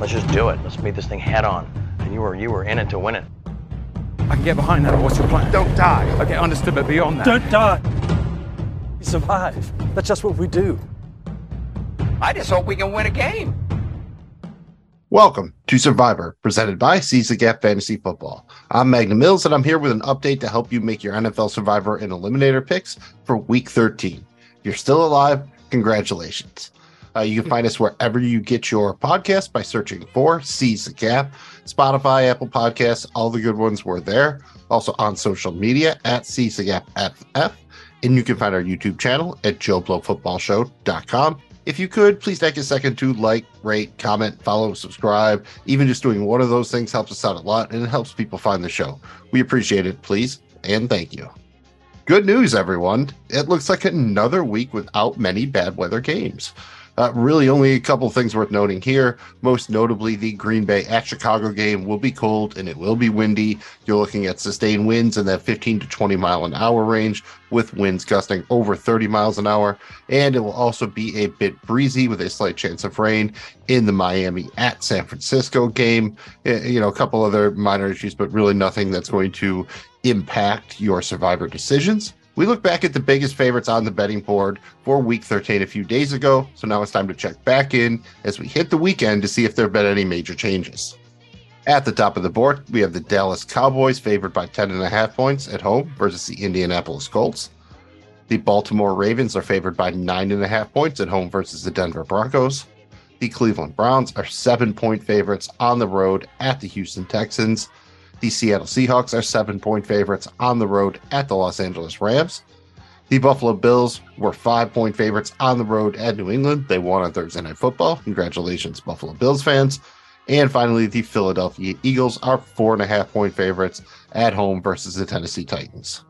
Let's just do it. Let's meet this thing head on. And you were you were in it to win it. I can get behind that. What's your plan? Don't die. Okay, understood, but beyond that. Don't die. We survive. That's just what we do. I just hope we can win a game. Welcome to Survivor, presented by Seize the Gap Fantasy Football. I'm Magnum Mills, and I'm here with an update to help you make your NFL Survivor and Eliminator picks for Week 13. If you're still alive, congratulations. Uh, you can find us wherever you get your podcast by searching for Seize the Gap, Spotify, Apple Podcasts, all the good ones were there. Also on social media at Seize the Gap FF. And you can find our YouTube channel at JoeBlowFootballShow.com. If you could, please take a second to like, rate, comment, follow, subscribe. Even just doing one of those things helps us out a lot and it helps people find the show. We appreciate it, please, and thank you. Good news, everyone. It looks like another week without many bad weather games. Uh, really, only a couple things worth noting here. Most notably, the Green Bay at Chicago game will be cold and it will be windy. You're looking at sustained winds in that 15 to 20 mile an hour range, with winds gusting over 30 miles an hour. And it will also be a bit breezy with a slight chance of rain in the Miami at San Francisco game. Eh, you know, a couple other minor issues, but really nothing that's going to impact your survivor decisions. We look back at the biggest favorites on the betting board for week 13 a few days ago, so now it's time to check back in as we hit the weekend to see if there have been any major changes. At the top of the board, we have the Dallas Cowboys favored by 10.5 points at home versus the Indianapolis Colts. The Baltimore Ravens are favored by 9.5 points at home versus the Denver Broncos. The Cleveland Browns are seven point favorites on the road at the Houston Texans. The Seattle Seahawks are seven point favorites on the road at the Los Angeles Rams. The Buffalo Bills were five point favorites on the road at New England. They won on Thursday Night Football. Congratulations, Buffalo Bills fans. And finally, the Philadelphia Eagles are four and a half point favorites at home versus the Tennessee Titans.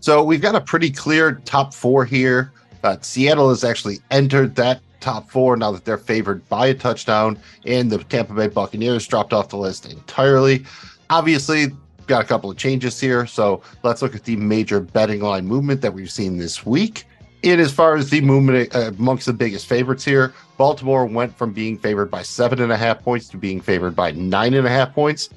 So we've got a pretty clear top four here. Uh, Seattle has actually entered that top four now that they're favored by a touchdown, and the Tampa Bay Buccaneers dropped off the list entirely. Obviously, got a couple of changes here. So let's look at the major betting line movement that we've seen this week. And as far as the movement uh, amongst the biggest favorites here, Baltimore went from being favored by seven and a half points to being favored by nine and a half points.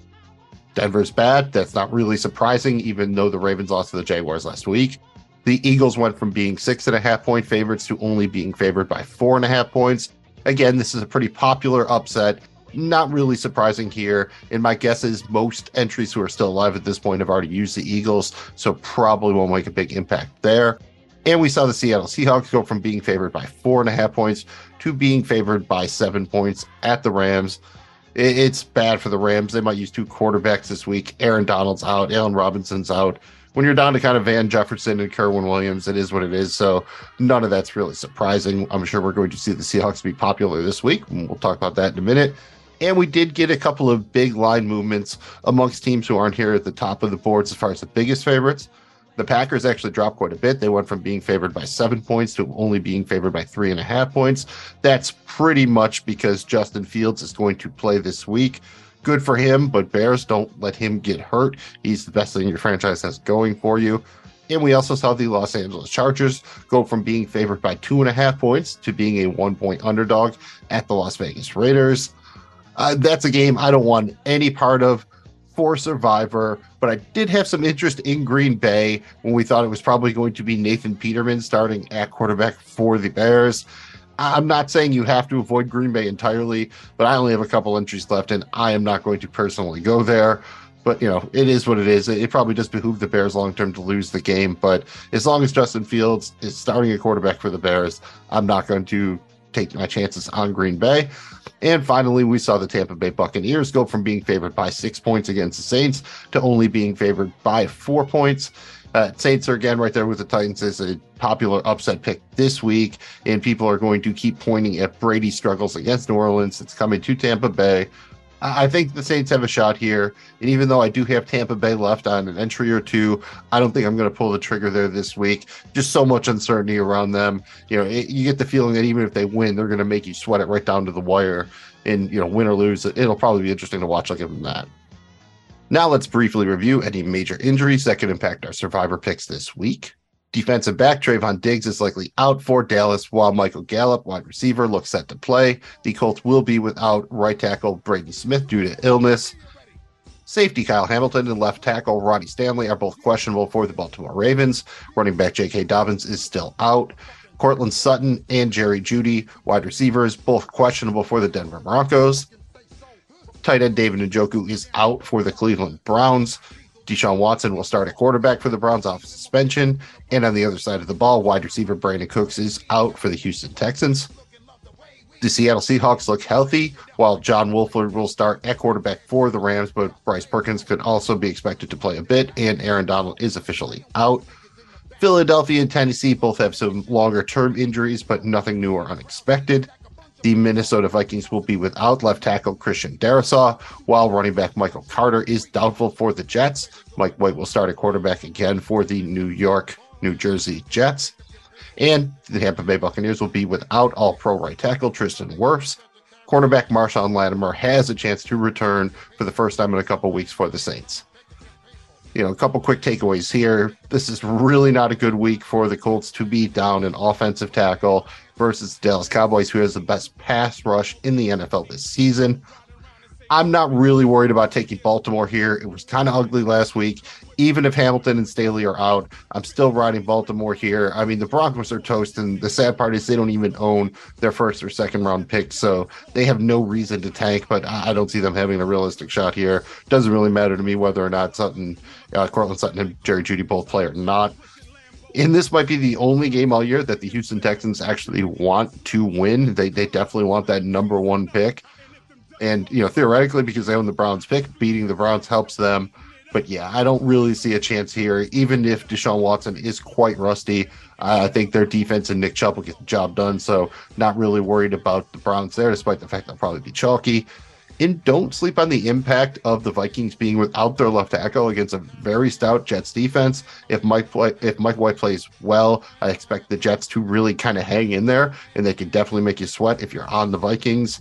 Denver's bad. That's not really surprising, even though the Ravens lost to the Jaguars last week. The Eagles went from being six and a half point favorites to only being favored by four and a half points. Again, this is a pretty popular upset not really surprising here. And my guess is most entries who are still alive at this point have already used the Eagles, so probably won't make a big impact there. And we saw the Seattle Seahawks go from being favored by four and a half points to being favored by seven points at the Rams. It's bad for the Rams. They might use two quarterbacks this week. Aaron Donald's out, Allen Robinson's out. When you're down to kind of Van Jefferson and Kyren Williams, it is what it is. So none of that's really surprising. I'm sure we're going to see the Seahawks be popular this week. We'll talk about that in a minute. And we did get a couple of big line movements amongst teams who aren't here at the top of the boards as far as the biggest favorites. The Packers actually dropped quite a bit. They went from being favored by seven points to only being favored by three and a half points. That's pretty much because Justin Fields is going to play this week. Good for him, but Bears don't let him get hurt. He's the best thing your franchise has going for you. And we also saw the Los Angeles Chargers go from being favored by two and a half points to being a one point underdog at the Las Vegas Raiders. Uh, that's a game I don't want any part of for Survivor, but I did have some interest in Green Bay when we thought it was probably going to be Nathan Peterman starting at quarterback for the Bears. I'm not saying you have to avoid Green Bay entirely, but I only have a couple entries left, and I am not going to personally go there. But you know, it is what it is. It probably does behoove the Bears long term to lose the game. But as long as Justin Fields is starting a quarterback for the Bears, I'm not going to take my chances on Green Bay. And finally, we saw the Tampa Bay Buccaneers go from being favored by six points against the Saints to only being favored by four points. Uh, Saints are again right there with the Titans as a popular upset pick this week, and people are going to keep pointing at Brady's struggles against New Orleans. It's coming to Tampa Bay. I think the Saints have a shot here. And even though I do have Tampa Bay left on an entry or two, I don't think I'm going to pull the trigger there this week. Just so much uncertainty around them. You know, it, you get the feeling that even if they win, they're going to make you sweat it right down to the wire. And, you know, win or lose, it'll probably be interesting to watch. I'll give them that. Now let's briefly review any major injuries that could impact our survivor picks this week. Defensive back Trevon Diggs is likely out for Dallas, while Michael Gallup, wide receiver, looks set to play. The Colts will be without right tackle Braden Smith due to illness. Safety Kyle Hamilton and left tackle Ronnie Stanley are both questionable for the Baltimore Ravens. Running back J.K. Dobbins is still out. Courtland Sutton and Jerry Jeudy, wide receivers, both questionable for the Denver Broncos. Tight end David Njoku is out for the Cleveland Browns. Deshaun Watson will start at quarterback for the Browns off suspension. And on the other side of the ball, wide receiver Brandin Cooks is out for the Houston Texans. The Seattle Seahawks look healthy, while John Wolford will start at quarterback for the Rams, but Bryce Perkins could also be expected to play a bit, and Aaron Donald is officially out. Philadelphia and Tennessee both have some longer term injuries, but nothing new or unexpected. The Minnesota Vikings will be without left tackle Christian Darrisaw, while running back Michael Carter is doubtful for the Jets. Mike White will start at quarterback again for the New York, New Jersey Jets. And the Tampa Bay Buccaneers will be without all pro right tackle Tristan Wirfs. Cornerback Marshon Lattimore has a chance to return for the first time in a couple weeks for the Saints. You know, a couple quick takeaways here. This is really not a good week for the Colts to be down an offensive tackle versus Dallas Cowboys, who has the best pass rush in the NFL this season. I'm not really worried about taking Baltimore here. It was kind of ugly last week. Even if Hamilton and Staley are out, I'm still riding Baltimore here. I mean, the Broncos are toast, and the sad part is they don't even own their first or second round picks, so they have no reason to tank. But I don't see them having a realistic shot here. Doesn't really matter to me whether or not Sutton, uh, Courtland Sutton, and Jerry Jeudy both play or not. And this might be the only game all year that the Houston Texans actually want to win. They they definitely want that number one pick. And you know, theoretically, because they own the Browns pick, beating the Browns helps them. But yeah, I don't really see a chance here. Even if Deshaun Watson is quite rusty, I think their defense and Nick Chubb will get the job done. So not really worried about the Browns there, despite the fact they'll probably be chalky. And don't sleep on the impact of the Vikings being without their left tackle against a very stout Jets defense. If Mike if Mike White plays well, I expect the Jets to really kind of hang in there, and they can definitely make you sweat if you're on the Vikings.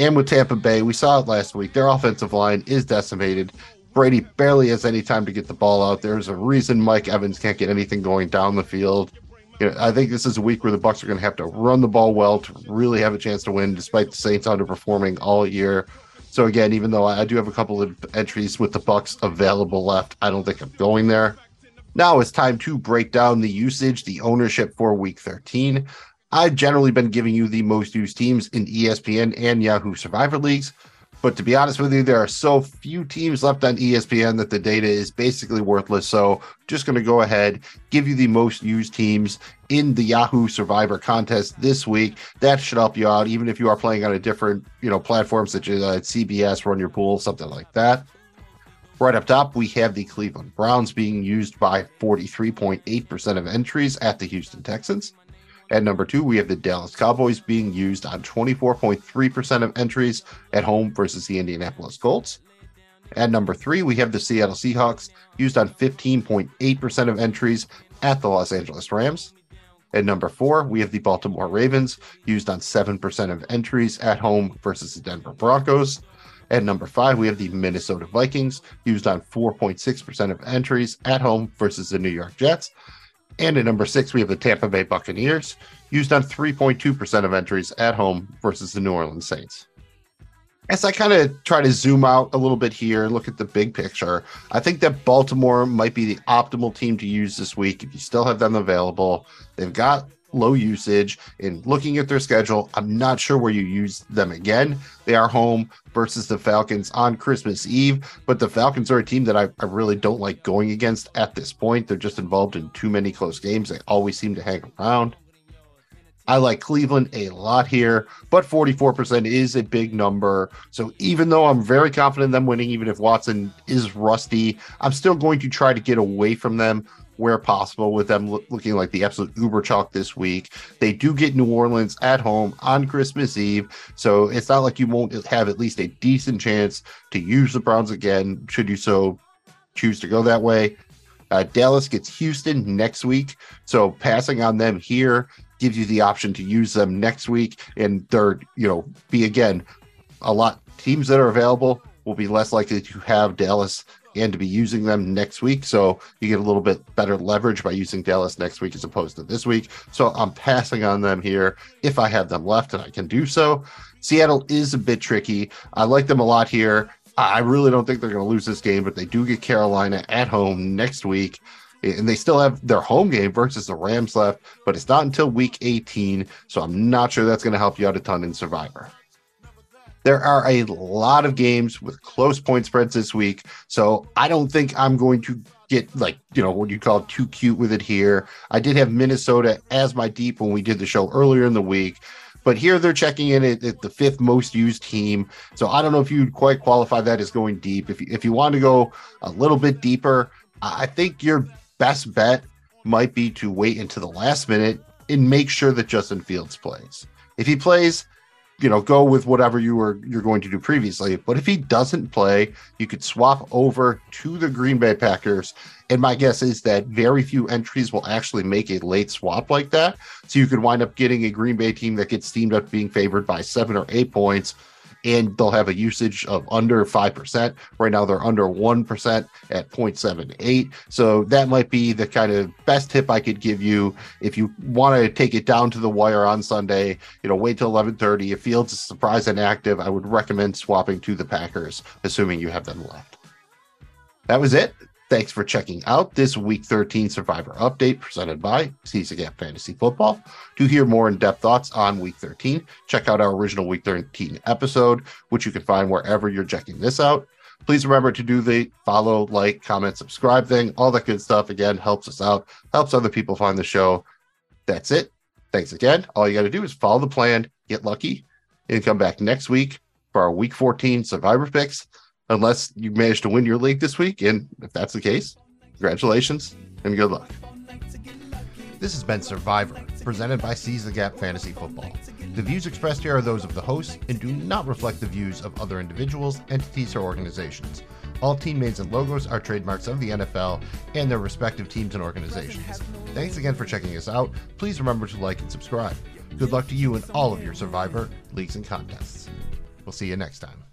And with Tampa Bay, we saw it last week. Their offensive line is decimated. Brady barely has any time to get the ball out. There's a reason Mike Evans can't get anything going down the field. You know, I think this is a week where the Bucks are going to have to run the ball well to really have a chance to win, despite the Saints underperforming all year. So again, even though I do have a couple of entries with the Bucks available left, I don't think I'm going there. Now it's time to break down the usage, the ownership for Week 13. I've generally been giving you the most used teams in ESPN and Yahoo Survivor leagues. But to be honest with you, there are so few teams left on ESPN that the data is basically worthless. So just going to go ahead, give you the most used teams in the Yahoo Survivor contest this week. That should help you out, even if you are playing on a different, you know, platform such as uh, CBS, Run Your Pool, something like that. Right up top, we have the Cleveland Browns being used by 43.8% of entries at the Houston Texans. At number two, we have the Dallas Cowboys being used on 24.3% of entries at home versus the Indianapolis Colts. At number three, we have the Seattle Seahawks used on 15.8% of entries at the Los Angeles Rams. At number four, we have the Baltimore Ravens used on 7% of entries at home versus the Denver Broncos. At number five, we have the Minnesota Vikings used on 4.6% of entries at home versus the New York Jets. And at number six, we have the Tampa Bay Buccaneers, used on 3.2% of entries at home versus the New Orleans Saints. As I kind of try to zoom out a little bit here and look at the big picture, I think that Baltimore might be the optimal team to use this week if you still have them available. They've got low usage. And looking at their schedule, I'm not sure where you use them again. They are home versus the Falcons on Christmas Eve, but the Falcons are a team that I, I really don't like going against at this point. They're just involved in too many close games. They always seem to hang around. I like Cleveland a lot here, but 44% is a big number. So even though I'm very confident in them winning, even if Watson is rusty, I'm still going to try to get away from them where possible with them lo- looking like the absolute uber chalk this week. They do get New Orleans at home on Christmas Eve, so it's not like you won't have at least a decent chance to use the Browns again, should you so choose to go that way. Uh, Dallas gets Houston next week, so passing on them here gives you the option to use them next week, and they're you know be again a lot teams that are available will be less likely to have Dallas and to be using them next week. So you get a little bit better leverage by using Dallas next week as opposed to this week. So I'm passing on them here if I have them left and I can do so. Seattle is a bit tricky. I like them a lot here. I really don't think they're going to lose this game, but they do get Carolina at home next week. And they still have their home game versus the Rams left, but it's not until week 18. So I'm not sure that's going to help you out a ton in Survivor. There are a lot of games with close point spreads this week. So I don't think I'm going to get like, you know, what you call too cute with it here. I did have Minnesota as my deep when we did the show earlier in the week. But here they're checking in at, at, the fifth most used team. So I don't know if you'd quite qualify that as going deep. If if you want to go a little bit deeper, I think your best bet might be to wait until the last minute and make sure that Justin Fields plays. If he plays, you know, go with whatever you were you're going to do previously. But if he doesn't play, you could swap over to the Green Bay Packers. And my guess is that very few entries will actually make a late swap like that. So you could wind up getting a Green Bay team that gets steamed up being favored by seven or eight points and they'll have a usage of under 5%. Right now, they're under 1% at 0.78. So that might be the kind of best tip I could give you if you want to take it down to the wire on Sunday. You know, wait till 11:30. If Fields is surprised and active, I would recommend swapping to the Packers, assuming you have them left. That was it. Thanks for checking out this Week 13 Survivor update presented by Seize the Gap Fantasy Football. To hear more in depth thoughts on Week 13, check out our original Week 13 episode, which you can find wherever you're checking this out. Please remember to do the follow, like, comment, subscribe thing. All that good stuff, again, helps us out, helps other people find the show. That's it. Thanks again. All you got to do is follow the plan, get lucky, and come back next week for our Week 14 Survivor picks unless you manage to win your league this week. And if that's the case, congratulations and good luck. This has been Survivor, presented by Seize the Gap Fantasy Football. The views expressed here are those of the hosts and do not reflect the views of other individuals, entities, or organizations. All team names and logos are trademarks of the NFL and their respective teams and organizations. Thanks again for checking us out. Please remember to like and subscribe. Good luck to you in all of your Survivor leagues and contests. We'll see you next time.